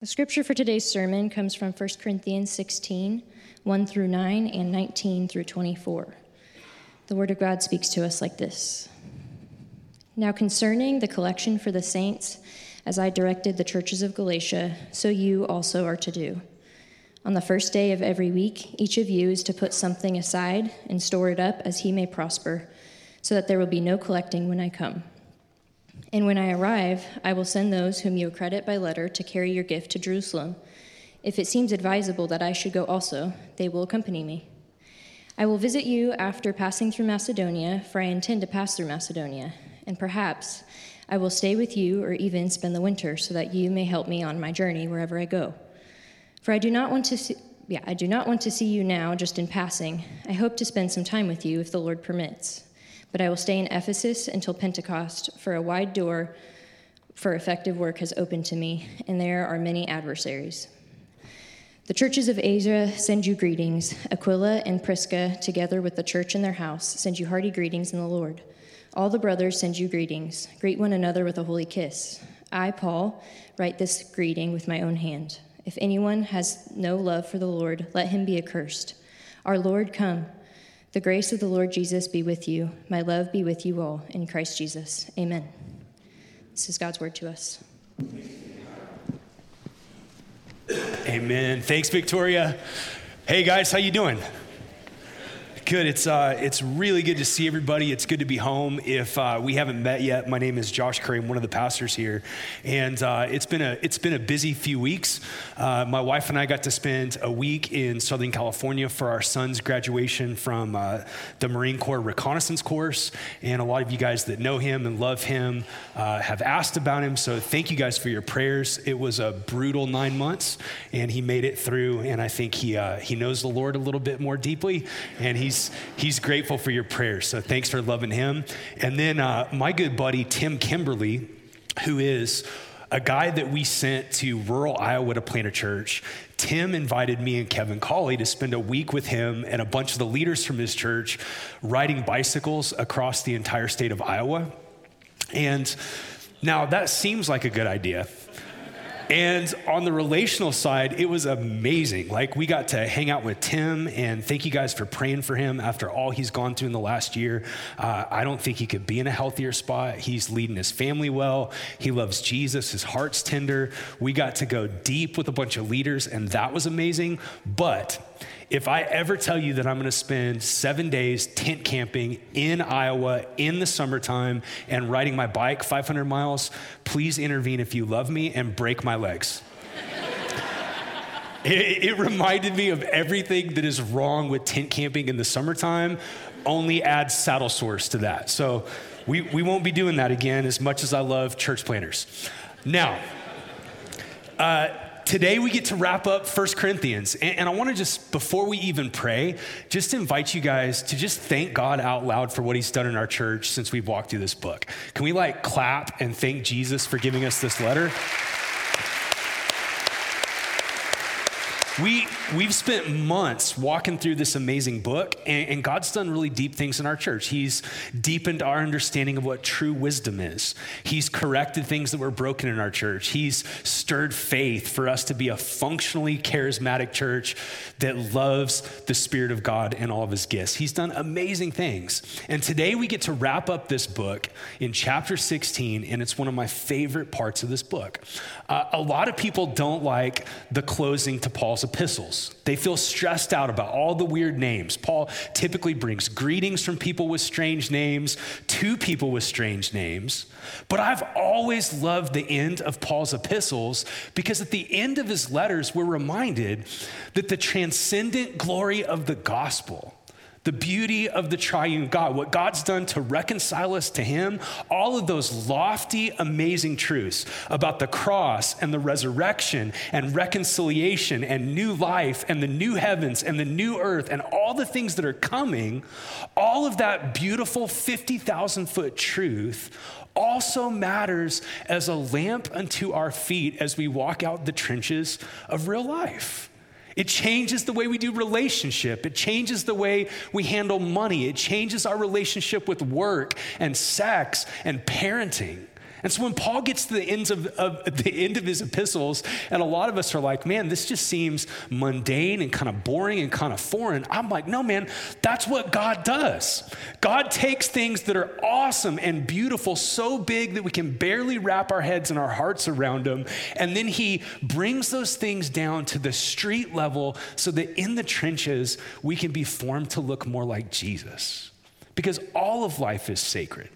The scripture for today's sermon comes from 1 Corinthians 16, 1 through 9, and 19 through 24. The Word of God speaks to us like this Now, concerning the collection for the saints, as I directed the churches of Galatia, so you also are to do. On the first day of every week, each of you is to put something aside and store it up as he may prosper, so that there will be no collecting when I come. And when I arrive, I will send those whom you accredit by letter to carry your gift to Jerusalem. If it seems advisable that I should go also, they will accompany me. I will visit you after passing through Macedonia, for I intend to pass through Macedonia, and perhaps I will stay with you or even spend the winter so that you may help me on my journey wherever I go. For I do not want to see, yeah, I do not want to see you now just in passing. I hope to spend some time with you if the Lord permits. But I will stay in Ephesus until Pentecost, for a wide door for effective work has opened to me, and there are many adversaries. The churches of Asia send you greetings. Aquila and Prisca, together with the church in their house, send you hearty greetings in the Lord. All the brothers send you greetings. Greet one another with a holy kiss. I, Paul, write this greeting with my own hand. If anyone has no love for the Lord, let him be accursed. Our Lord, come. The grace of the Lord Jesus be with you. My love be with you all in Christ Jesus. Amen. This is God's word to us. Amen. Thanks, Victoria. Hey guys, how you doing? Good. It's uh, it's really good to see everybody. It's good to be home. If uh, we haven't met yet, my name is Josh Kouri. I'm one of the pastors here, and uh, it's been a it's been a busy few weeks. Uh, my wife and I got to spend a week in Southern California for our son's graduation from uh, the Marine Corps reconnaissance course, and a lot of you guys that know him and love him uh, have asked about him. So thank you guys for your prayers. It was a brutal nine months, and he made it through. And I think he he knows the Lord a little bit more deeply, and he's he's grateful for your prayers. So thanks for loving him. And then uh, my good buddy Tim Kimberly, who is a guy that we sent to rural Iowa to plant a church. Tim invited me and Kevin Colley to spend a week with him and a bunch of the leaders from his church riding bicycles across the entire state of Iowa. And now that seems like a good idea. And on the relational side, it was amazing. Like, we got to hang out with Tim, and thank you guys for praying for him after all he's gone through in the last year. Uh, I don't think he could be in a healthier spot. He's leading his family well, he loves Jesus, his heart's tender. We got to go deep with a bunch of leaders, and that was amazing. But if I ever tell you that I'm going to spend seven days tent camping in Iowa in the summertime and riding my bike 500 miles, please intervene if you love me and break my legs. it, it reminded me of everything that is wrong with tent camping in the summertime, only add saddle sores to that. So we, we won't be doing that again as much as I love church planners. Now, uh, today we get to wrap up First Corinthians. And, and I want to just, before we even pray, just invite you guys to just thank God out loud for what he's done in our church since we've walked through this book. Can we like clap and thank Jesus for giving us this letter? We, we've spent months walking through this amazing book, and, and, God's done really deep things in our church. He's deepened our understanding of what true wisdom is. He's corrected things that were broken in our church. He's stirred faith for us to be a functionally charismatic church that loves the Spirit of God and all of His gifts. He's done amazing things. And today we get to wrap up this book in chapter 16, and it's one of my favorite parts of this book. Uh, a lot of people don't like the closing to Paul's epistles. They feel stressed out about all the weird names. Paul typically brings greetings from people with strange names to people with strange names. But I've always loved the end of Paul's epistles because at the end of his letters, we're reminded that the transcendent glory of the gospel the beauty of the triune God, what God's done to reconcile us to Him, all of those lofty, amazing truths about the cross and the resurrection and reconciliation and new life and the new heavens and the new earth and all the things that are coming, all of that beautiful 50,000 foot truth also matters as a lamp unto our feet as we walk out the trenches of real life. It changes the way we do relationship. It changes the way we handle money. It changes our relationship with work and sex and parenting. And so when Paul gets to the ends of, of, the end of his epistles, and a lot of us are like, man, this just seems mundane and kind of boring and kind of foreign. I'm like, no, man, that's what God does. God takes things that are awesome and beautiful, so big that we can barely wrap our heads and our hearts around them, and then he brings those things down to the street level so that in the trenches we can be formed to look more like Jesus. Because all of life is sacred.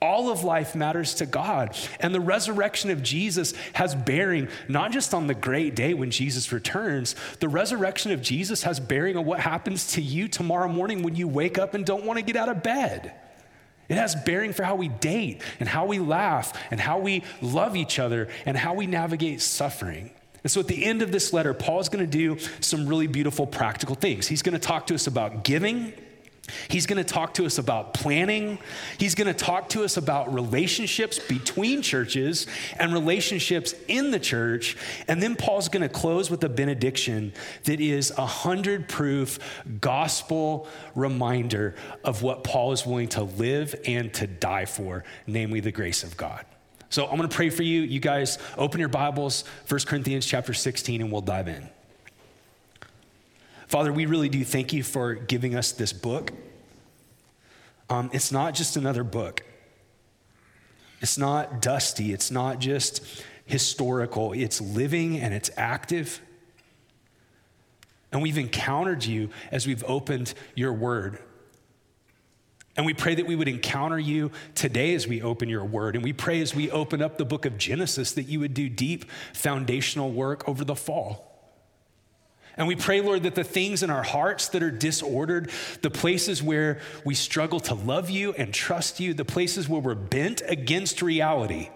All of life matters to God. And the resurrection of Jesus has bearing not just on the great day when Jesus returns, the resurrection of Jesus has bearing on what happens to you tomorrow morning when you wake up and don't want to get out of bed. It has bearing for how we date and how we laugh and how we love each other and how we navigate suffering. And so at the end of this letter, Paul's going to do some really beautiful practical things. He's going to talk to us about giving. He's going to talk to us about planning. He's going to talk to us about relationships between churches and relationships in the church. And then Paul's going to close with a benediction that is a hundred proof gospel reminder of what Paul is willing to live and to die for, namely the grace of God. So I'm going to pray for you. You guys open your Bibles, 1 Corinthians chapter 16, and we'll dive in. Father, we really do thank you for giving us this book. Um, it's not just another book, it's not dusty, it's not just historical, it's living and it's active. And we've encountered you as we've opened your word. And we pray that we would encounter you today as we open your word. And we pray as we open up the book of Genesis that you would do deep foundational work over the fall. And we pray, Lord, that the things in our hearts that are disordered, the places where we struggle to love you and trust you, the places where we're bent against reality,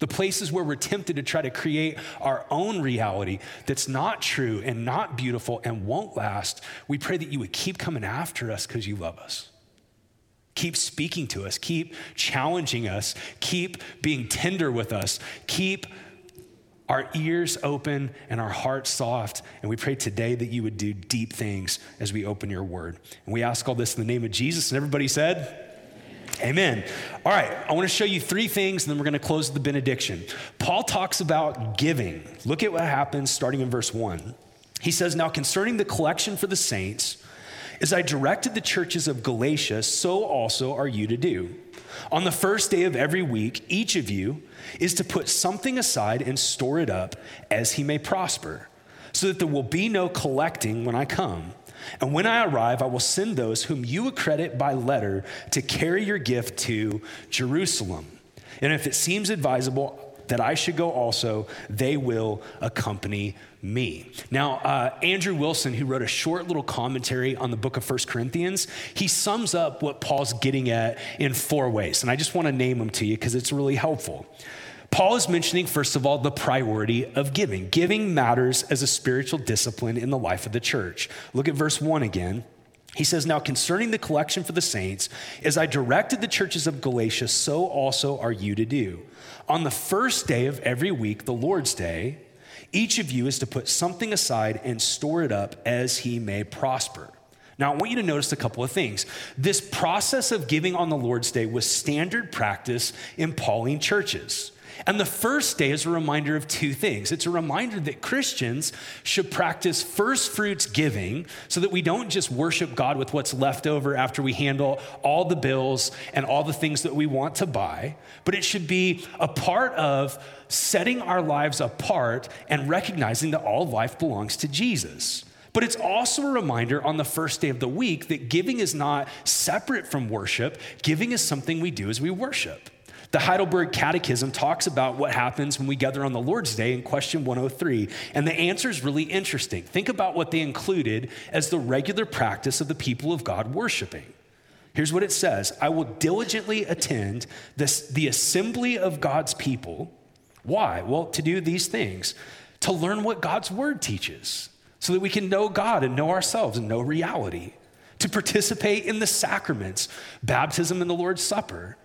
the places where we're tempted to try to create our own reality that's not true and not beautiful and won't last, we pray that you would keep coming after us because you love us. Keep speaking to us, keep challenging us, keep being tender with us, keep our ears open and our hearts soft. And we pray today that you would do deep things as we open your word. And we ask all this in the name of Jesus. And everybody said, Amen. All right, I want to show you three things, and then we're going to close the benediction. Paul talks about giving. Look at what happens starting in verse 1. He says, Now concerning the collection for the saints, as I directed the churches of Galatia, so also are you to do. On the first day of every week, each of you is to put something aside and store it up as he may prosper, so that there will be no collecting when I come. And when I arrive, I will send those whom you accredit by letter to carry your gift to Jerusalem. And if it seems advisable that I should go also, they will accompany me. Now, uh, Andrew Wilson, who wrote a short little commentary on the book of First Corinthians, he sums up what Paul's getting at in four ways. And I just want to name them to you because it's really helpful. Paul is mentioning, first of all, the priority of giving. Giving matters as a spiritual discipline in the life of the church. Look at verse 1 again. He says, Now concerning the collection for the saints, as I directed the churches of Galatia, so also are you to do. On the first day of every week, the Lord's day, each of you is to put something aside and store it up as he may prosper. Now, I want you to notice a couple of things. This process of giving on the Lord's Day was standard practice in Pauline churches. And the first day is a reminder of two things. It's a reminder that Christians should practice first fruits giving so that we don't just worship God with what's left over after we handle all the bills and all the things that we want to buy, but it should be a part of setting our lives apart and recognizing that all life belongs to Jesus. But it's also a reminder on the first day of the week that giving is not separate from worship, giving is something we do as we worship. The Heidelberg Catechism talks about what happens when we gather on the Lord's Day in question 103, and the answer is really interesting. Think about what they included as the regular practice of the people of God worshiping. Here's what it says I will diligently attend this, the assembly of God's people. Why? Well, to do these things to learn what God's word teaches, so that we can know God and know ourselves and know reality, to participate in the sacraments, baptism and the Lord's Supper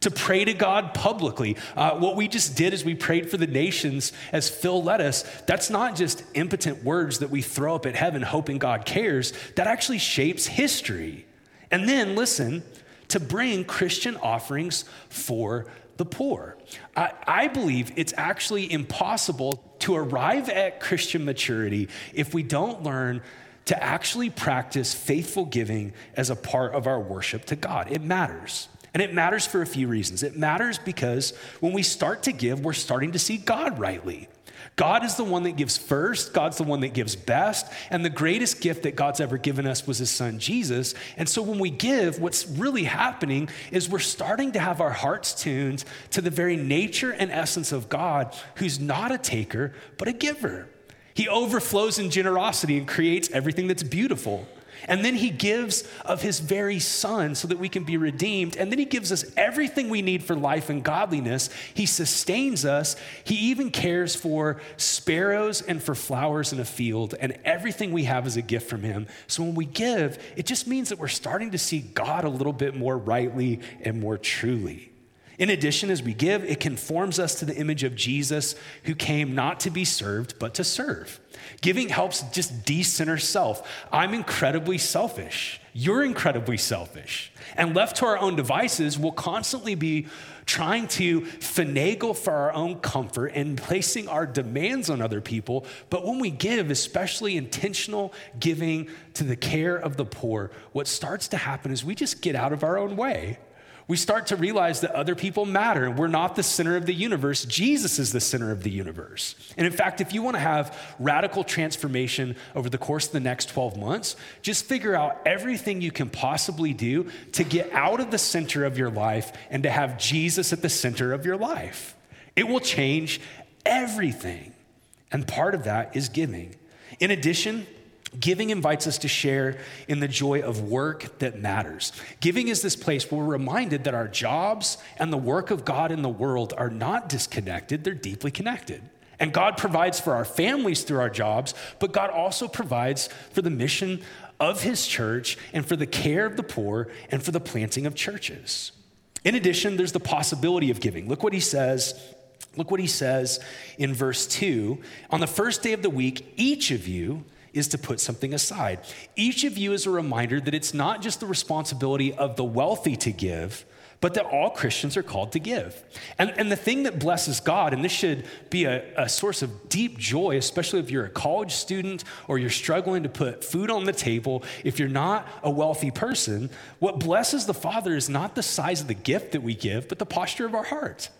to pray to God publicly. Uh, what we just did is we prayed for the nations as Phil led us. That's not just impotent words that we throw up at heaven hoping God cares, that actually shapes history. And then, listen, to bring Christian offerings for the poor. I, I, believe it's actually impossible to arrive at Christian maturity if we don't learn to actually practice faithful giving as a part of our worship to God. It matters. And it matters for a few reasons. It matters because when we start to give, we're starting to see God rightly. God is the one that gives first, God's the one that gives best, and the greatest gift that God's ever given us was his son Jesus. And so when we give, what's really happening is we're starting to have our hearts tuned to the very nature and essence of God, who's not a taker, but a giver. He overflows in generosity and creates everything that's beautiful. And then he gives of his very son so that we can be redeemed. And then he gives us everything we need for life and godliness. He sustains us. He even cares for sparrows and for flowers in a field. And everything we have is a gift from him. So when we give, it just means that we're starting to see God a little bit more rightly and more truly. In addition, as we give, it conforms us to the image of Jesus who came not to be served, but to serve. Giving helps just decenter self. I'm incredibly selfish. You're incredibly selfish. And left to our own devices, we'll constantly be trying to finagle for our own comfort and placing our demands on other people. But when we give, especially intentional giving to the care of the poor, what starts to happen is we just get out of our own way we start to realize that other people matter and we're not the center of the universe. Jesus is the center of the universe. And in fact, if you want to have radical transformation over the course of the next 12 months, just figure out everything you can possibly do to get out of the center of your life and to have Jesus at the center of your life. It will change everything. And part of that is giving. In addition, Giving invites us to share in the joy of work that matters. Giving is this place where we're reminded that our jobs and the work of God in the world are not disconnected, they're deeply connected. And God provides for our families through our jobs, but God also provides for the mission of His church and for the care of the poor and for the planting of churches. In addition, there's the possibility of giving. Look what He says. Look what He says in verse 2. On the first day of the week, each of you, is to put something aside. Each of you is a reminder that it's not just the responsibility of the wealthy to give, but that all Christians are called to give. And, and the thing that blesses God, and this should be a, a source of deep joy, especially if you're a college student or you're struggling to put food on the table, if you're not a wealthy person, what blesses the Father is not the size of the gift that we give, but the posture of our heart.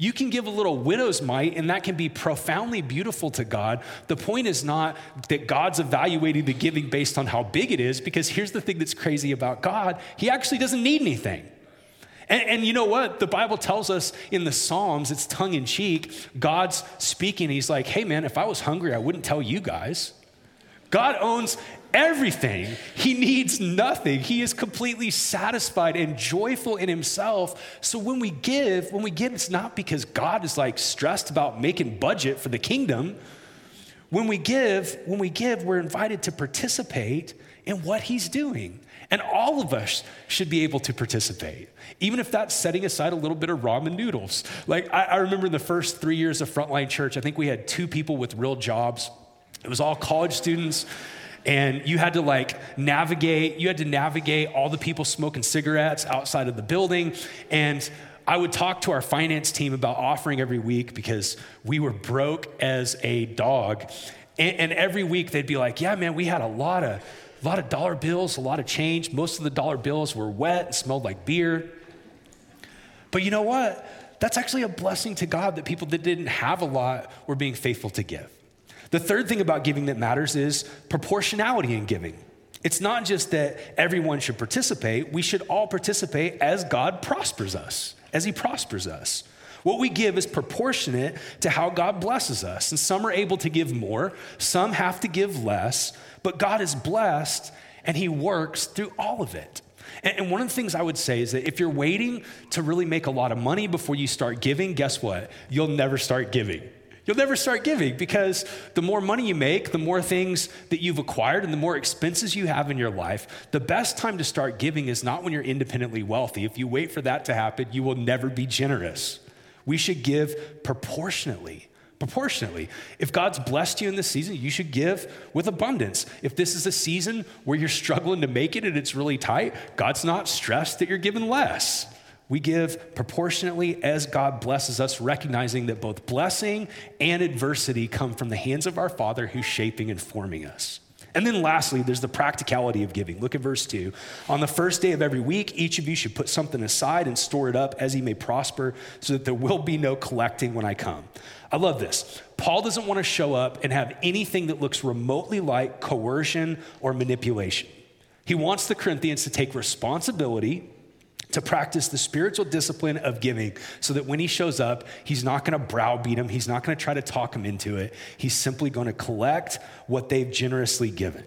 You can give a little widow's mite, and that can be profoundly beautiful to God. The point is not that God's evaluating the giving based on how big it is, because here's the thing that's crazy about God He actually doesn't need anything. And, and, you know what? The Bible tells us in the Psalms, it's tongue in cheek. God's speaking. He's like, hey, man, if I was hungry, I wouldn't tell you guys. God owns everything. He needs nothing. He is completely satisfied and joyful in himself. So when we give, when we give, it's not because God is like stressed about making budget for the kingdom. When we give, when we give, we're invited to participate in what he's doing. And all of us should be able to participate, even if that's setting aside a little bit of ramen noodles. Like, I, I remember in the first three years of Frontline Church, I think we had two people with real jobs. It was all college students and you had to like navigate you had to navigate all the people smoking cigarettes outside of the building. And i would talk to our finance team about offering every week because we were broke as a dog. And, and every week they'd be like yeah man we had a lot of a lot of dollar bills a lot of change. Most of the dollar bills were wet and smelled like beer. But you know what? That's actually a blessing to god that people that didn't have a lot were being faithful to give the third thing about giving that matters is proportionality in giving. It's not just that everyone should participate, we should all participate as God prospers us, as He prospers us. What we give is proportionate to how God blesses us. And some are able to give more, some have to give less, but God is blessed and He works through all of it. And, one of the things I would say is that if you're waiting to really make a lot of money before you start giving, guess what? You'll never start giving. You'll never start giving because the more money you make, the more things that you've acquired, and the more expenses you have in your life, the best time to start giving is not when you're independently wealthy. If you wait for that to happen, you will never be generous. We should give proportionately. Proportionately. If God's blessed you in this season, you should give with abundance. If this is a season where you're struggling to make it and it's really tight, God's not stressed that you're giving less. We give proportionately as God blesses us, recognizing that both blessing and adversity come from the hands of our Father who's shaping and forming us. And then lastly, there's the practicality of giving. Look at verse 2. On the first day of every week, each of you should put something aside and store it up as he may prosper, so that there will be no collecting when I come. I love this. Paul doesn't want to show up and have anything that looks remotely like coercion or manipulation. He wants the Corinthians to take responsibility to practice the spiritual discipline of giving so that when he shows up, he's not going to browbeat him. He's not going to try to talk him into it. He's simply going to collect what they've generously given.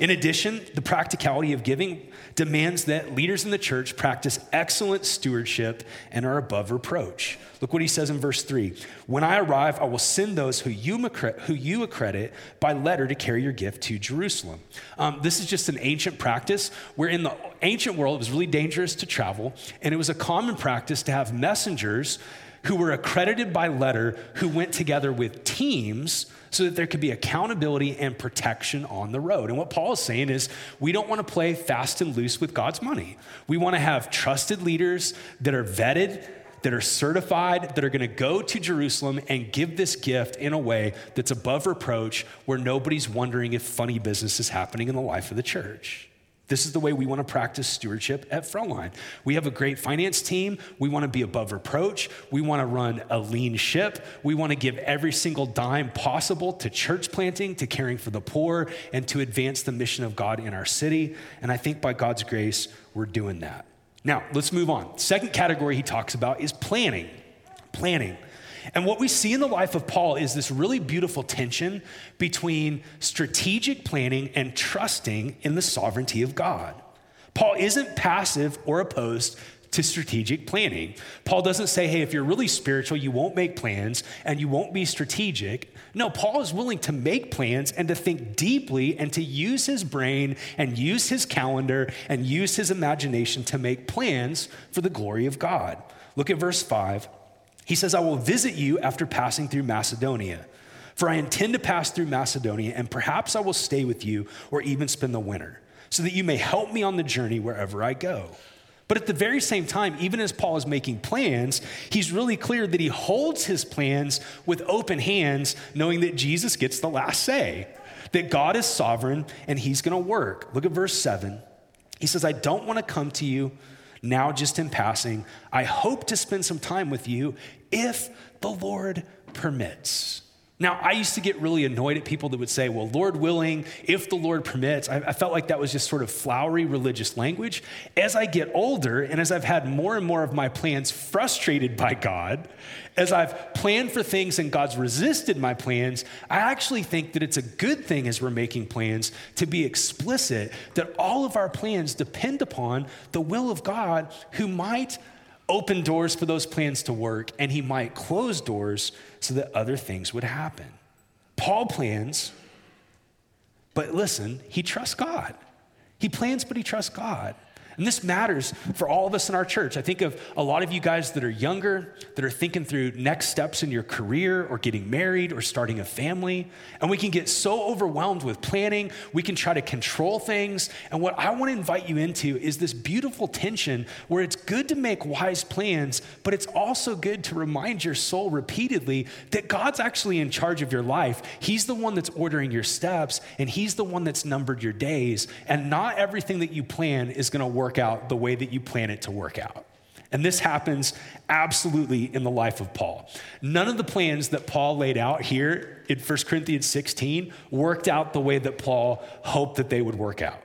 In addition, the practicality of giving demands that leaders in the church practice excellent stewardship and are above reproach. Look what he says in verse 3 When I arrive, I will send those who you, who you accredit by letter to carry your gift to Jerusalem. Um, this is just an ancient practice where in the ancient world it was really dangerous to travel, and it was a common practice to have messengers who were accredited by letter who went together with teams so that there could be accountability and protection on the road. And what Paul is saying is we don't want to play fast and loose with God's money. We want to have trusted leaders that are vetted, that are certified, that are going to go to Jerusalem and give this gift in a way that's above reproach, where nobody's wondering if funny business is happening in the life of the church. This is the way we want to practice stewardship at Frontline. We have a great finance team. We want to be above reproach. We want to run a lean ship. We want to give every single dime possible to church planting, to caring for the poor, and to advance the mission of God in our city. And I think by God's grace, we're doing that. Now, let's move on. Second category he talks about is planning. Planning. And what we see in the life of Paul is this really beautiful tension between strategic planning and trusting in the sovereignty of God. Paul isn't passive or opposed to strategic planning. Paul doesn't say, hey, if you're really spiritual, you won't make plans and you won't be strategic. No, Paul is willing to make plans and to think deeply and to use his brain and use his calendar and use his imagination to make plans for the glory of God. Look at verse 5. He says, I will visit you after passing through Macedonia. For I intend to pass through Macedonia, and perhaps I will stay with you or even spend the winter, so that you may help me on the journey wherever I go. But at the very same time, even as Paul is making plans, he's really clear that he holds his plans with open hands, knowing that Jesus gets the last say, that God is sovereign and he's to work. Look at verse 7. He says, I don't want to come to you now just in passing. I hope to spend some time with you if the Lord permits. Now, I used to get really annoyed at people that would say, well, Lord willing, if the Lord permits. I, I, felt like that was just sort of flowery religious language. As I get older and as I've had more and more of my plans frustrated by God, as I've planned for things and God's resisted my plans, I actually think that it's a good thing as we're making plans to be explicit that all of our plans depend upon the will of God who might open doors for those plans to work, and he might close doors so that other things would happen. Paul plans, but listen, he trusts God. He plans, but he trusts God. And this matters for all of us in our church. I think of a lot of you guys that are younger, that are thinking through next steps in your career or getting married or starting a family. And we can get so overwhelmed with planning, we can try to control things. And what I want to invite you into is this beautiful tension where it's good to make wise plans, but it's also good to remind your soul repeatedly that God's actually in charge of your life. He's the one that's ordering your steps, and He's the one that's numbered your days. And not everything that you plan is going to work work out the way that you plan it to work out. And this happens absolutely in the life of Paul. None of the plans that Paul laid out here in 1 Corinthians 16 worked out the way that Paul hoped that they would work out.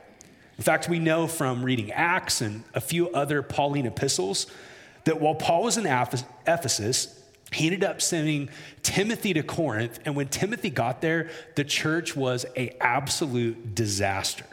In fact, we know from reading Acts and a few other Pauline epistles that while Paul was in Ephesus, he ended up sending Timothy to Corinth, and when Timothy got there, the church was a absolute disaster.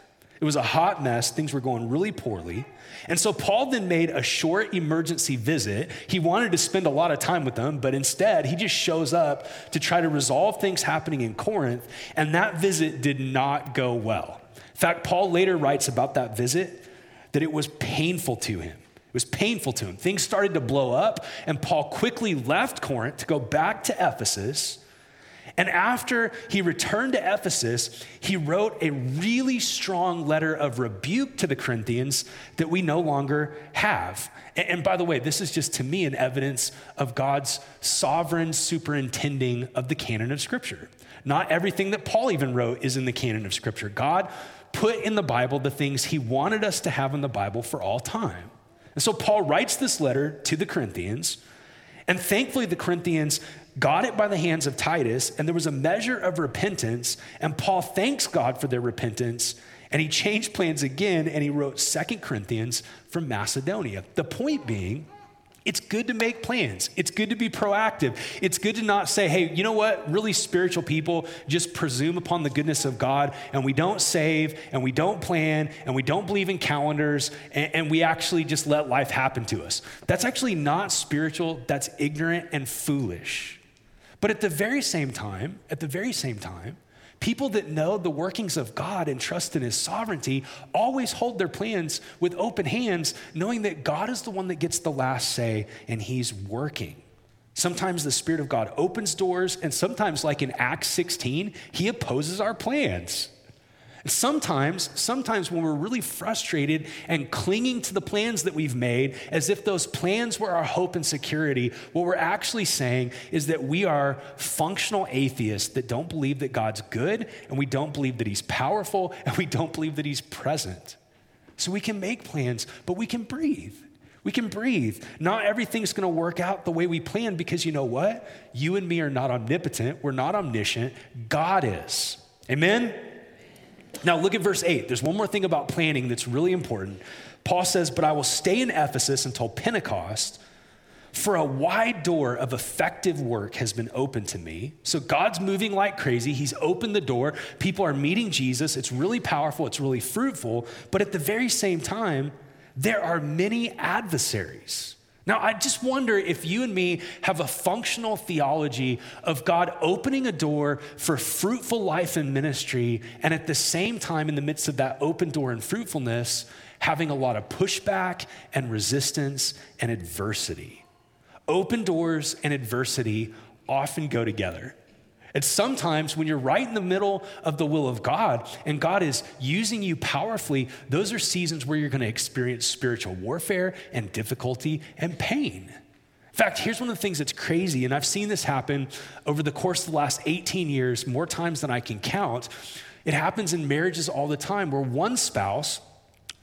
It was a hot mess. Things were going really poorly. And so Paul then made a short emergency visit. He wanted to spend a lot of time with them, but instead he just shows up to try to resolve things happening in Corinth. And that visit did not go well. In fact, Paul later writes about that visit that it was painful to him. It was painful to him. Things started to blow up, and Paul quickly left Corinth to go back to Ephesus And after he returned to Ephesus, he wrote a really strong letter of rebuke to the Corinthians that we no longer have. And, by the way, this is just to me an evidence of God's sovereign superintending of the canon of Scripture. Not everything that Paul even wrote is in the canon of Scripture. God put in the Bible the things he wanted us to have in the Bible for all time. And so Paul writes this letter to the Corinthians. And thankfully, the Corinthians got it by the hands of Titus, and there was a measure of repentance. And Paul thanks God for their repentance. And he changed plans again, and he wrote Second Corinthians from Macedonia. The point being, it's good to make plans. It's good to be proactive. It's good to not say, hey, you know what? Really spiritual people just presume upon the goodness of God and we don't save and we don't plan and we don't believe in calendars and, and we actually just let life happen to us. That's actually not spiritual, that's ignorant and foolish. But at the very same time, at the very same time, people that know the workings of God and trust in his sovereignty always hold their plans with open hands, knowing that God is the one that gets the last say and he's working. Sometimes the Spirit of God opens doors, and sometimes, like in Acts 16, he opposes our plans. Sometimes, sometimes when we're really frustrated and clinging to the plans that we've made as if those plans were our hope and security, what we're actually saying is that we are functional atheists that don't believe that God's good and we don't believe that He's powerful and we don't believe that He's present. So we can make plans, but we can breathe. We can breathe. Not everything's going to work out the way we plan because you know what? You and me are not omnipotent. We're not omniscient. God is. Amen? Now, look at verse 8. There's one more thing about planning that's really important. Paul says, But I will stay in Ephesus until Pentecost, for a wide door of effective work has been opened to me. So God's moving like crazy. He's opened the door. People are meeting Jesus. It's really powerful, it's really fruitful. But at the very same time, there are many adversaries. Now, I just wonder if you and me have a functional theology of God opening a door for fruitful life and ministry, and at the same time, in the midst of that open door and fruitfulness, having a lot of pushback and resistance and adversity. Open doors and adversity often go together. And sometimes when you're right in the middle of the will of God and God is using you powerfully, those are seasons where you're going to experience spiritual warfare and difficulty and pain. In fact, here's one of the things that's crazy, and I've seen this happen over the course of the last 18 years, more times than I can count. It happens in marriages all the time where one spouse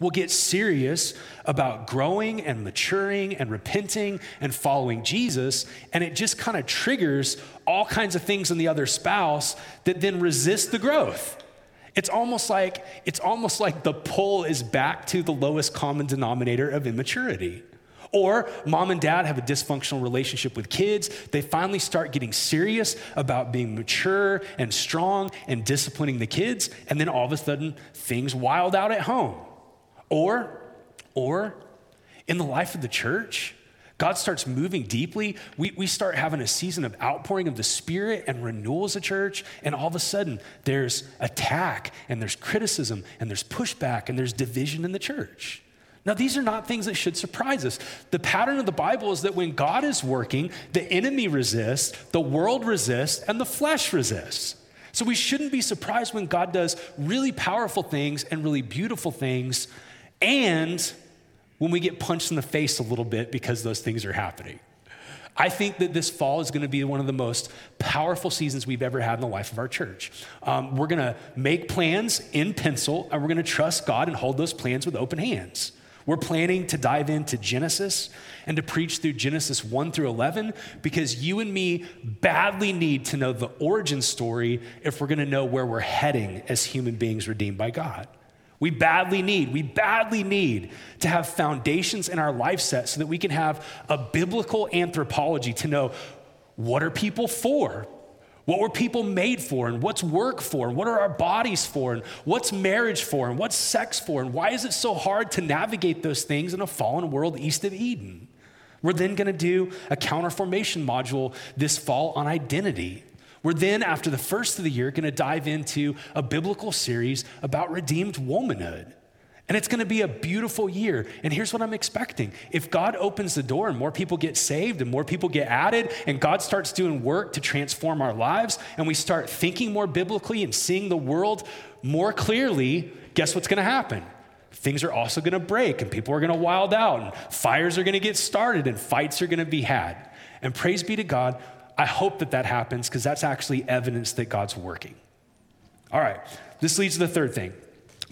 will get serious about growing and maturing and repenting and following Jesus. And it just kind of triggers all kinds of things in the other spouse that then resist the growth. It's almost like it's almost like the pull is back to the lowest common denominator of immaturity. Or mom and dad have a dysfunctional relationship with kids. They finally start getting serious about being mature and strong and disciplining the kids. And then all of a sudden, things wild out at home. Or, or in the life of the church, God starts moving deeply. We, we start having a season of outpouring of the Spirit and renewal as a church. And all of a sudden, there's attack and there's criticism and there's pushback and there's division in the church. Now, these are not things that should surprise us. The pattern of the Bible is that when God is working, the enemy resists, the world resists, and the flesh resists. So we shouldn't be surprised when God does really powerful things and really beautiful things and when we get punched in the face a little bit because those things are happening. I think that this fall is going to be one of the most powerful seasons we've ever had in the life of our church. Um, we're going to make plans in pencil, and we're going to trust God and hold those plans with open hands. We're planning to dive into Genesis and to preach through Genesis 1 through 11 because you and me badly need to know the origin story if we're going to know where we're heading as human beings redeemed by God. We badly need, we badly need to have foundations in our life set so that we can have a biblical anthropology to know what are people for? What were people made for? And what's work for? And what are our bodies for? And what's marriage for? And what's sex for? And why is it so hard to navigate those things in a fallen world east of Eden? We're then going to do a counterformation module this fall on identity. We're then, after the first of the year, going to dive into a biblical series about redeemed womanhood. And it's going to be a beautiful year. And here's what I'm expecting. If God opens the door and more people get saved and more people get added, and God starts doing work to transform our lives, and we start thinking more biblically and seeing the world more clearly, guess what's going to happen? Things are also going to break, and people are going to wild out, and fires are going to get started, and fights are going to be had. And praise be to God, I hope that that happens because that's actually evidence that God's working. All right, this leads to the third thing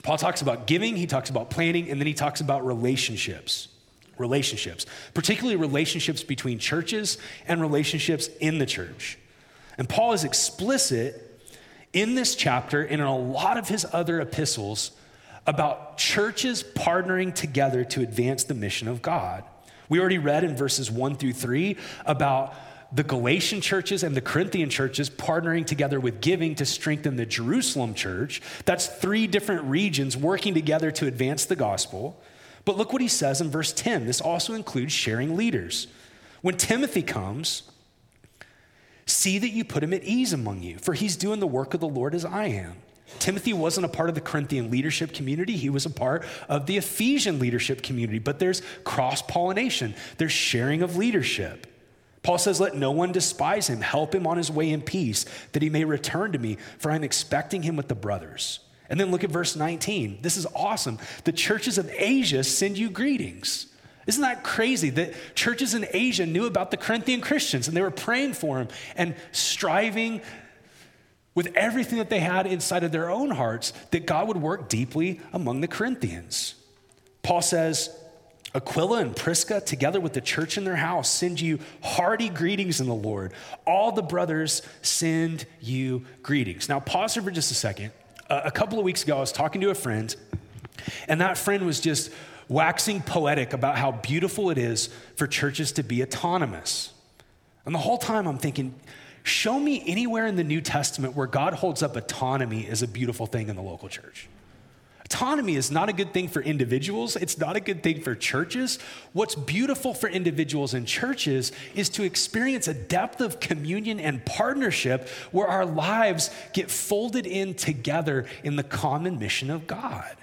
Paul talks about giving, he talks about planning, and then he talks about relationships. Relationships, particularly relationships between churches and relationships in the church. And Paul is explicit in this chapter and in a lot of his other epistles about churches partnering together to advance the mission of God. We already read in verses one through three about the Galatian churches and the Corinthian churches partnering together with giving to strengthen the Jerusalem church. That's three different regions working together to advance the gospel. But look what he says in verse 10. This also includes sharing leaders. When Timothy comes, see that you put him at ease among you, for he's doing the work of the Lord as I am. Timothy wasn't a part of the Corinthian leadership community. He was a part of the Ephesian leadership community, but there's cross pollination, there's sharing of leadership. Paul says, Let no one despise him. Help him on his way in peace, that he may return to me, for I'm expecting him with the brothers. And then look at verse 19. This is awesome. The churches of Asia send you greetings. Isn't that crazy that churches in Asia knew about the Corinthian Christians and they were praying for them and striving with everything that they had inside of their own hearts that God would work deeply among the Corinthians? Paul says, Aquila and Prisca, together with the church in their house, send you hearty greetings in the Lord. All the brothers send you greetings. Now, pause here for just a second. A couple of weeks ago, I was talking to a friend, and that friend was just waxing poetic about how beautiful it is for churches to be autonomous. And the whole time I'm thinking, show me anywhere in the New Testament where God holds up autonomy as a beautiful thing in the local church. Autonomy is not a good thing for individuals, it's not a good thing for churches. What's beautiful for individuals and churches is to experience a depth of communion and partnership where our lives get folded in together in the common mission of God.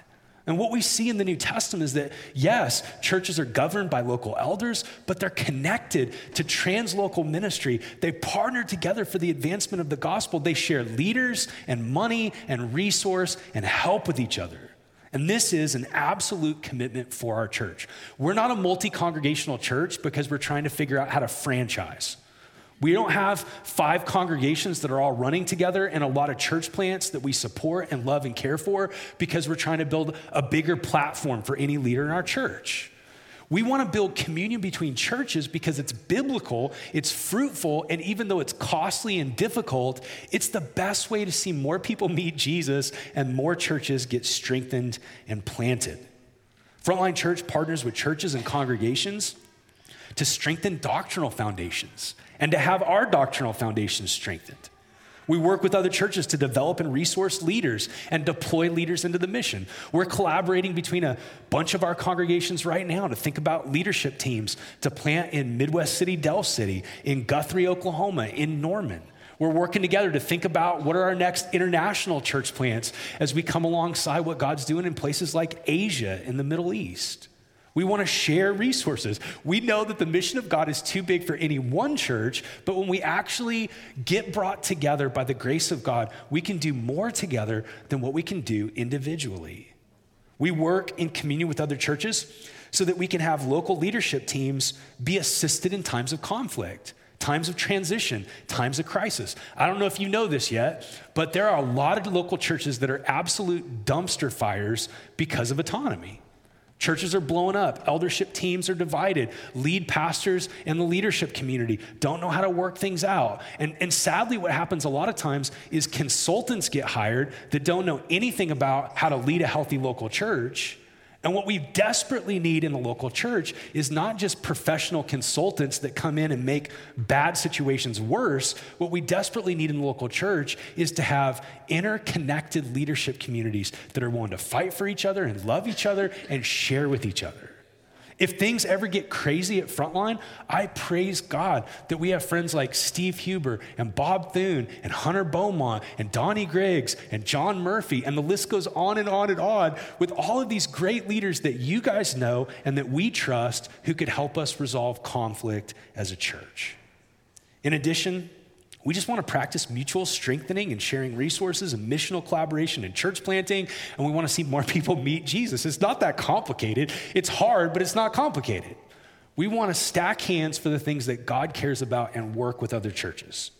And what we see in the New Testament is that, yes, churches are governed by local elders, but they're connected to translocal ministry. They partner together for the advancement of the gospel. They share leaders and money and resource and help with each other. And this is an absolute commitment for our church. We're not a multi congregational church because we're trying to figure out how to franchise. We don't have five congregations that are all running together and a lot of church plants that we support and love and care for because we're trying to build a bigger platform for any leader in our church. We want to build communion between churches because it's biblical, it's fruitful, and even though it's costly and difficult, it's the best way to see more people meet Jesus and more churches get strengthened and planted. Frontline Church partners with churches and congregations to strengthen doctrinal foundations and to have our doctrinal foundations strengthened. We work with other churches to develop and resource leaders and deploy leaders into the mission. We're collaborating between a bunch of our congregations right now to think about leadership teams to plant in Midwest City, Del City, in Guthrie, Oklahoma, in Norman. We're working together to think about what are our next international church plants as we come alongside what God's doing in places like Asia in the Middle East. We want to share resources. We know that the mission of God is too big for any one church, but when we actually get brought together by the grace of God, we can do more together than what we can do individually. We work in communion with other churches so that we can have local leadership teams be assisted in times of conflict times of transition, times of crisis. I don't know if you know this yet, but there are a lot of local churches that are absolute dumpster fires because of autonomy. Churches are blowing up. Eldership teams are divided. Lead pastors and the leadership community don't know how to work things out. And, and sadly, what happens a lot of times is consultants get hired that don't know anything about how to lead a healthy local church. And what we desperately need in the local church is not just professional consultants that come in and make bad situations worse. What we desperately need in the local church is to have interconnected leadership communities that are willing to fight for each other and love each other and share with each other. If things ever get crazy at Frontline, I praise God that we have friends like Steve Huber and Bob Thune and Hunter Beaumont and Donnie Griggs and John Murphy, and the list goes on and on and on with all of these great leaders that you guys know and that we trust who could help us resolve conflict as a church. In addition, we just want to practice mutual strengthening and sharing resources and missional collaboration and church planting. And we want to see more people meet Jesus. It's not that complicated. It's hard, but it's not complicated. We want to stack hands for the things that God cares about and work with other churches.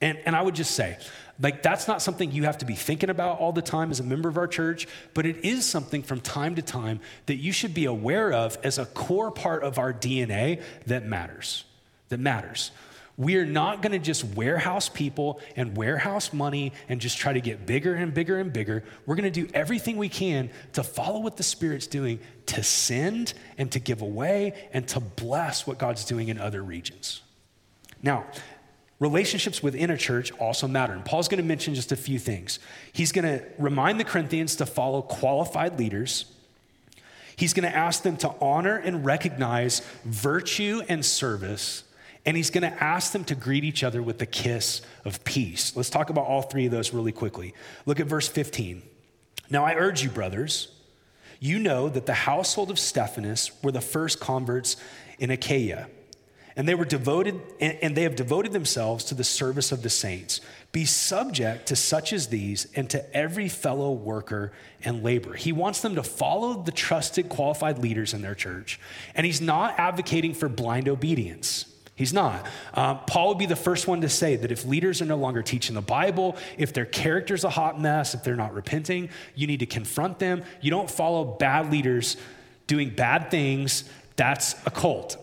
And, and I would just say, like, that's not something you have to be thinking about all the time as a member of our church, but it is something from time to time that you should be aware of as a core part of our DNA that matters. That matters. We are not going to just warehouse people and warehouse money and just try to get bigger and bigger and bigger. We're going to do everything we can to follow what the Spirit's doing, to send and to give away and to bless what God's doing in other regions. Now, relationships within a church also matter. And Paul's going to mention just a few things. He's going to remind the Corinthians to follow qualified leaders. He's going to ask them to honor and recognize virtue and service and he's going to ask them to greet each other with the kiss of peace. Let's talk about all three of those really quickly. Look at verse 15. Now I urge you, brothers, you know that the household of Stephanas were the first converts in Achaia. And they were devoted, and they have devoted themselves to the service of the saints. Be subject to such as these and to every fellow worker and laborer. He wants them to follow the trusted, qualified leaders in their church. And he's not advocating for blind obedience. He's not. Um, Paul would be the first one to say that if leaders are no longer teaching the Bible, if their character's a hot mess, if they're not repenting, you need to confront them. You don't follow bad leaders doing bad things. That's a cult.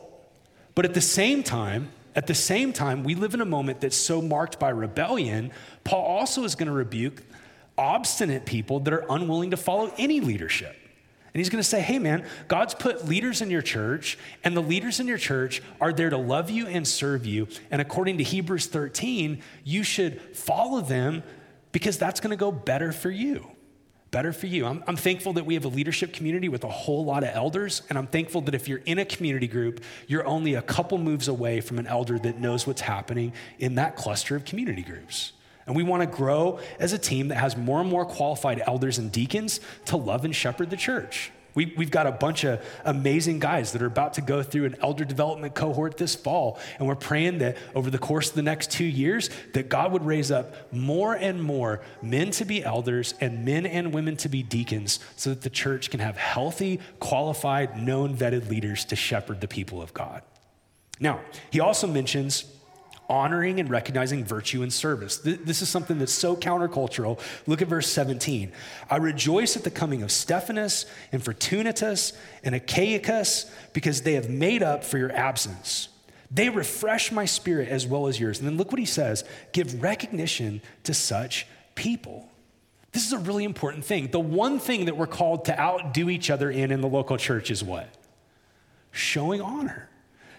But at the same time, at the same time, we live in a moment that's so marked by rebellion. Paul also is going to rebuke obstinate people that are unwilling to follow any leadership. And he's going to say, hey, man, God's put leaders in your church, and the leaders in your church are there to love you and serve you. And according to Hebrews 13, you should follow them because that's going to go better for you. Better for you. I'm, I'm thankful that we have a leadership community with a whole lot of elders, and I'm thankful that if you're in a community group, you're only a couple moves away from an elder that knows what's happening in that cluster of community groups. And we want to grow as a team that has more and more qualified elders and deacons to love and shepherd the church. We, have got a bunch of amazing guys that are about to go through an elder development cohort this fall. And we're praying that over the course of the next two years, that God would raise up more and more men to be elders and men and women to be deacons so that the church can have healthy, qualified, known, vetted leaders to shepherd the people of God. Now, he also mentions honoring and recognizing virtue and service. This is something that's so countercultural. Look at verse 17. I rejoice at the coming of Stephanas and Fortunatus and Achaicus because they have made up for your absence. They refresh my spirit as well as yours. And then look what he says give recognition to such people. This is a really important thing. The one thing that we're called to outdo each other in in the local church is what? Showing honor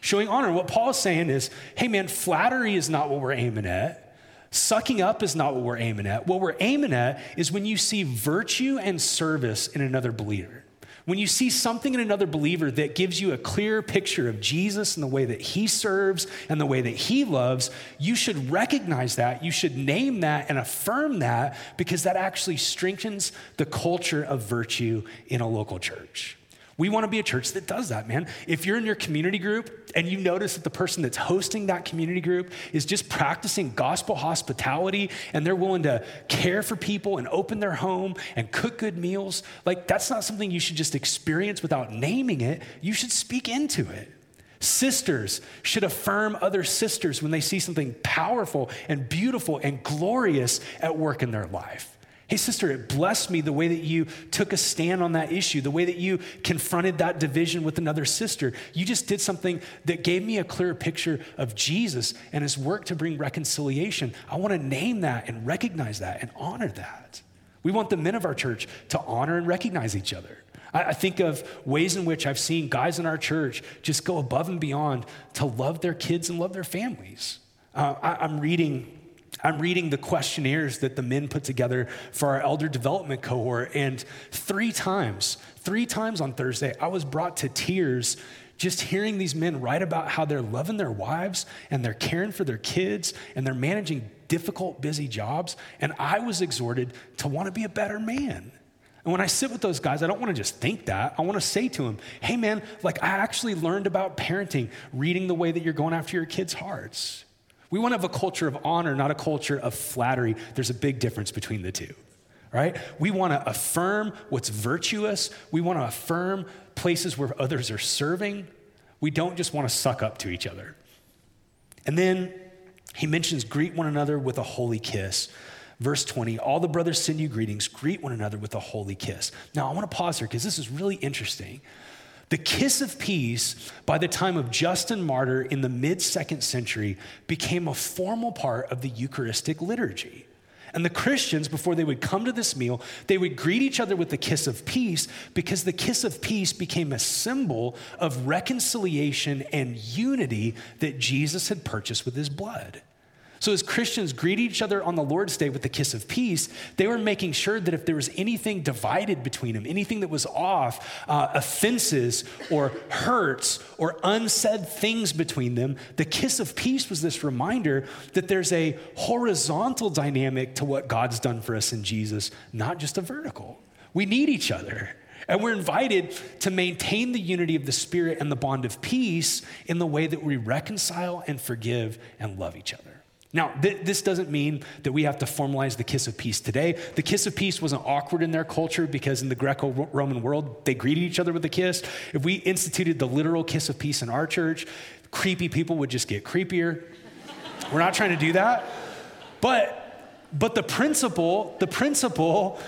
showing honor. What Paul is saying is, hey man, flattery is not what we're aiming at. Sucking up is not what we're aiming at. What we're aiming at is when you see virtue and service in another believer. When you see something in another believer that gives you a clear picture of Jesus and the way that he serves and the way that he loves, you should recognize that. You should name that and affirm that because that actually strengthens the culture of virtue in a local church. We want to be a church that does that, man. If you're in your community group and you notice that the person that's hosting that community group is just practicing gospel hospitality and they're willing to care for people and open their home and cook good meals, like that's not something you should just experience without naming it. You should speak into it. Sisters should affirm other sisters when they see something powerful and beautiful and glorious at work in their life. Hey, sister, it blessed me the way that you took a stand on that issue, the way that you confronted that division with another sister. You just did something that gave me a clearer picture of Jesus and his work to bring reconciliation. I want to name that and recognize that and honor that. We want the men of our church to honor and recognize each other. I, think of ways in which I've seen guys in our church just go above and beyond to love their kids and love their families. Uh, I, I'm reading I'm reading the questionnaires that the men put together for our elder development cohort. And three times, three times on Thursday, I was brought to tears just hearing these men write about how they're loving their wives and they're caring for their kids and they're managing difficult, busy jobs. And I was exhorted to want to be a better man. And when I sit with those guys, I don't want to just think that. I want to say to them, hey man, like I actually learned about parenting reading the way that you're going after your kids' hearts. We want to have a culture of honor, not a culture of flattery. There's a big difference between the two, right? We want to affirm what's virtuous. We want to affirm places where others are serving. We don't just want to suck up to each other. And then he mentions greet one another with a holy kiss. Verse 20, all the brothers send you greetings, greet one another with a holy kiss. Now, I want to pause here because this is really interesting. The kiss of peace, by the time of Justin Martyr in the mid second century, became a formal part of the Eucharistic liturgy. And the Christians, before they would come to this meal, they would greet each other with the kiss of peace because the kiss of peace became a symbol of reconciliation and unity that Jesus had purchased with his blood. So, as Christians greet each other on the Lord's Day with the kiss of peace, they were making sure that if there was anything divided between them, anything that was off, uh, offenses or hurts or unsaid things between them, the kiss of peace was this reminder that there's a horizontal dynamic to what God's done for us in Jesus, not just a vertical. We need each other. And we're invited to maintain the unity of the Spirit and the bond of peace in the way that we reconcile and forgive and love each other. Now, th- this doesn't mean that we have to formalize the kiss of peace today. The kiss of peace wasn't awkward in their culture because in the Greco Roman world, they greeted each other with a kiss. If we instituted the literal kiss of peace in our church, creepy people would just get creepier. We're not trying to do that. But, but the principle, the principle,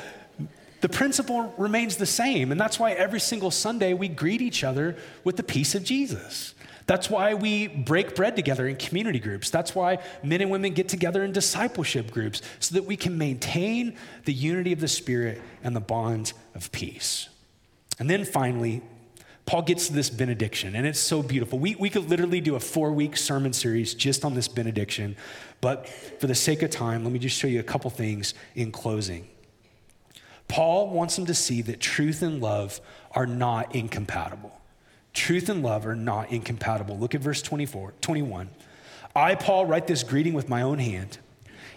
the principle remains the same. And that's why every single Sunday we greet each other with the peace of Jesus. That's why we break bread together in community groups. That's why men and women get together in discipleship groups so that we can maintain the unity of the Spirit and the bond of peace. And then finally, Paul gets to this benediction, and it's so beautiful. We, we could literally do a four week sermon series just on this benediction, but for the sake of time, let me just show you a couple things in closing. Paul wants them to see that truth and love are not incompatible. Truth and love are not incompatible. Look at verse 24, 21. I, Paul, write this greeting with my own hand.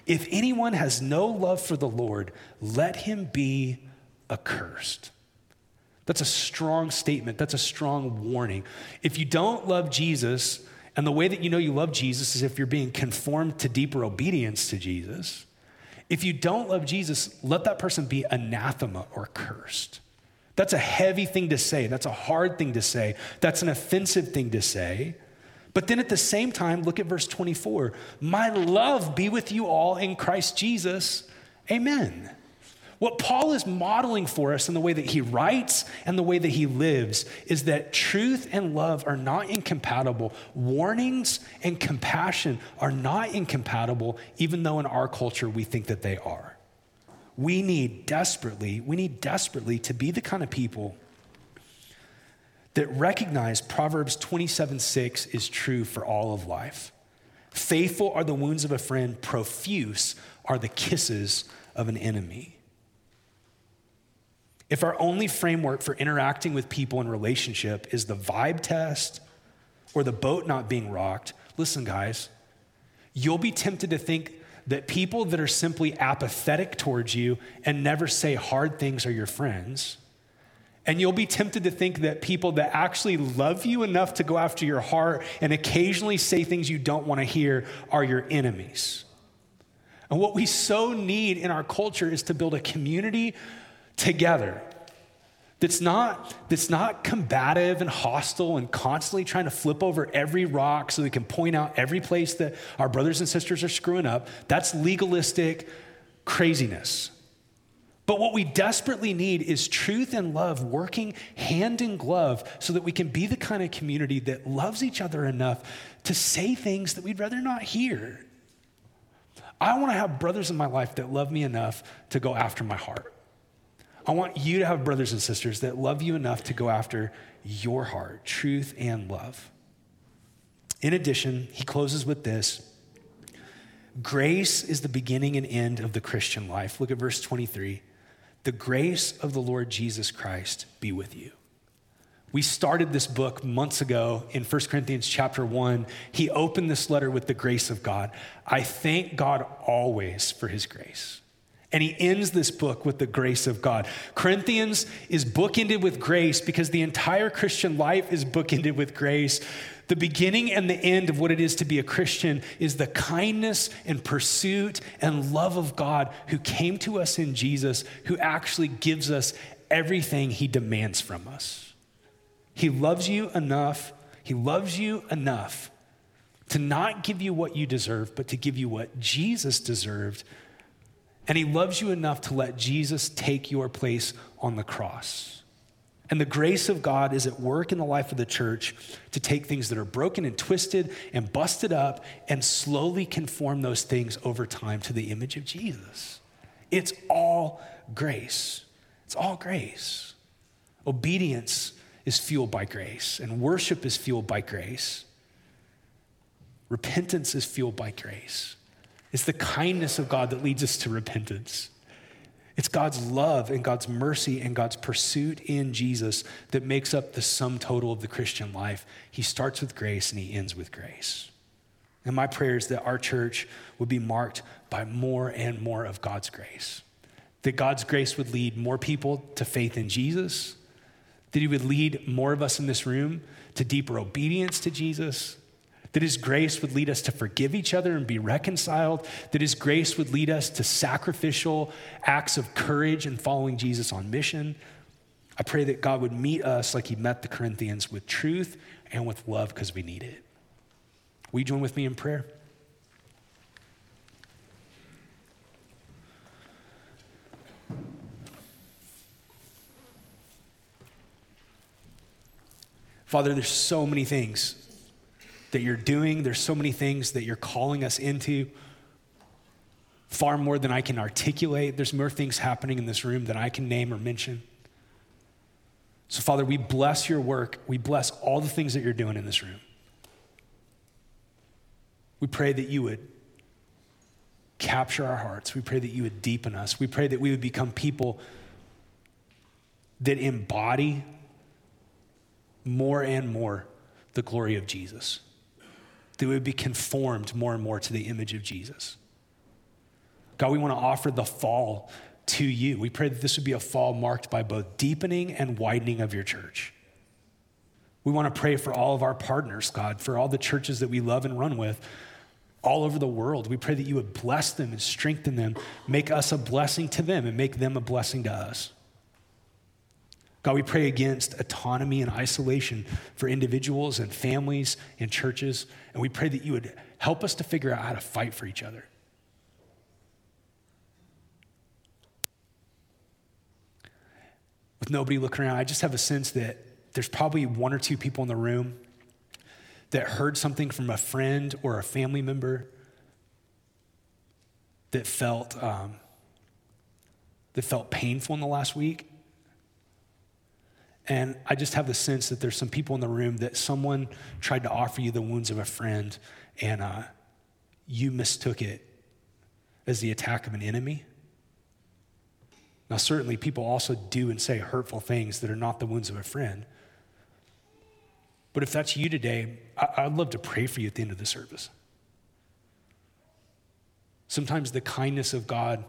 If anyone has no love for the Lord, let him be accursed. That's a strong statement. That's a strong warning. If you don't love Jesus, and the way that you know you love Jesus is if you're being conformed to deeper obedience to Jesus. If you don't love Jesus, let that person be anathema or cursed. That's a heavy thing to say. That's a hard thing to say. That's an offensive thing to say. But then at the same time, look at verse 24. My love be with you all in Christ Jesus. Amen. What Paul is modeling for us in the way that he writes and the way that he lives is that truth and love are not incompatible. Warnings and compassion are not incompatible, even though in our culture we think that they are we need desperately, we need desperately to be the kind of people that recognize Proverbs 27 6 is true for all of life. Faithful are the wounds of a friend, profuse are the kisses of an enemy. If our only framework for interacting with people in relationship is the vibe test or the boat not being rocked, listen, guys, you'll be tempted to think that people that are simply apathetic towards you and never say hard things are your friends. And you'll be tempted to think that people that actually love you enough to go after your heart and occasionally say things you don't want to hear are your enemies. And what we so need in our culture is to build a community together that's not, that's not combative and hostile and constantly trying to flip over every rock so we can point out every place that our brothers and sisters are screwing up. That's legalistic craziness. But what we desperately need is truth and love working hand in glove so that we can be the kind of community that loves each other enough to say things that we'd rather not hear. I want to have brothers in my life that love me enough to go after my heart. I want you to have brothers and sisters that love you enough to go after your heart, truth and love. In addition, he closes with this Grace is the beginning and end of the Christian life. Look at verse 23. The grace of the Lord Jesus Christ be with you. We started this book months ago in 1 Corinthians chapter 1. He opened this letter with the grace of God. I thank God always for his grace. And he ends this book with the grace of God. Corinthians is bookended with grace because the entire Christian life is bookended with grace. The beginning and the end of what it is to be a Christian is the kindness and pursuit and love of God who came to us in Jesus, who actually gives us everything he demands from us. He loves you enough, he loves you enough to not give you what you deserve, but to give you what Jesus deserved. And he loves you enough to let Jesus take your place on the cross. And the grace of God is at work in the life of the church to take things that are broken and twisted and busted up and slowly conform those things over time to the image of Jesus. It's all grace. It's all grace. Obedience is fueled by grace, and worship is fueled by grace. Repentance is fueled by grace. It's the kindness of God that leads us to repentance. It's God's love and God's mercy and God's pursuit in Jesus that makes up the sum total of the Christian life. He starts with grace and he ends with grace. And my prayer is that our church would be marked by more and more of God's grace. That God's grace would lead more people to faith in Jesus, that He would lead more of us in this room to deeper obedience to Jesus, that His grace would lead us to forgive each other and be reconciled. That His grace would lead us to sacrificial acts of courage and following Jesus on mission. I pray that God would meet us like He met the Corinthians with truth and with love because we need it. Will you join with me in prayer? Father, there's so many things that you're doing. There's so many things that you're calling us into, far more than I can articulate. There's more things happening in this room than I can name or mention. So, Father, we bless your work. We bless all the things that you're doing in this room. We pray that you would capture our hearts. We pray that you would deepen us. We pray that we would become people that embody more and more the glory of Jesus that we would be conformed more and more to the image of Jesus. God, we want to offer the fall to you. We pray that this would be a fall marked by both deepening and widening of your church. We want to pray for all of our partners, God, for all the churches that we love and run with all over the world. We pray that you would bless them and strengthen them, make us a blessing to them, and make them a blessing to us. God, we pray against autonomy and isolation for individuals and families and churches. And we pray that you would help us to figure out how to fight for each other. With nobody looking around, I just have a sense that there's probably one or two people in the room that heard something from a friend or a family member that felt, um, that felt painful in the last week. And I just have the sense that there's some people in the room that someone tried to offer you the wounds of a friend and uh, you mistook it as the attack of an enemy. Now, certainly, people also do and say hurtful things that are not the wounds of a friend. But if that's you today, I- would love to pray for you at the end of the service. Sometimes the kindness of God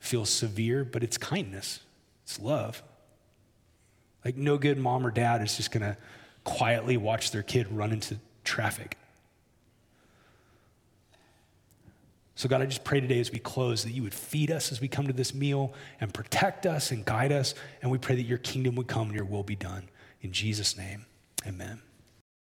feels severe, but it's kindness, it's love. Like, no good mom or dad is just gonna quietly watch their kid run into traffic. So, God, I just pray today as we close that you would feed us as we come to this meal and protect us and guide us. And we pray that your kingdom would come and your will be done. In Jesus' name, amen.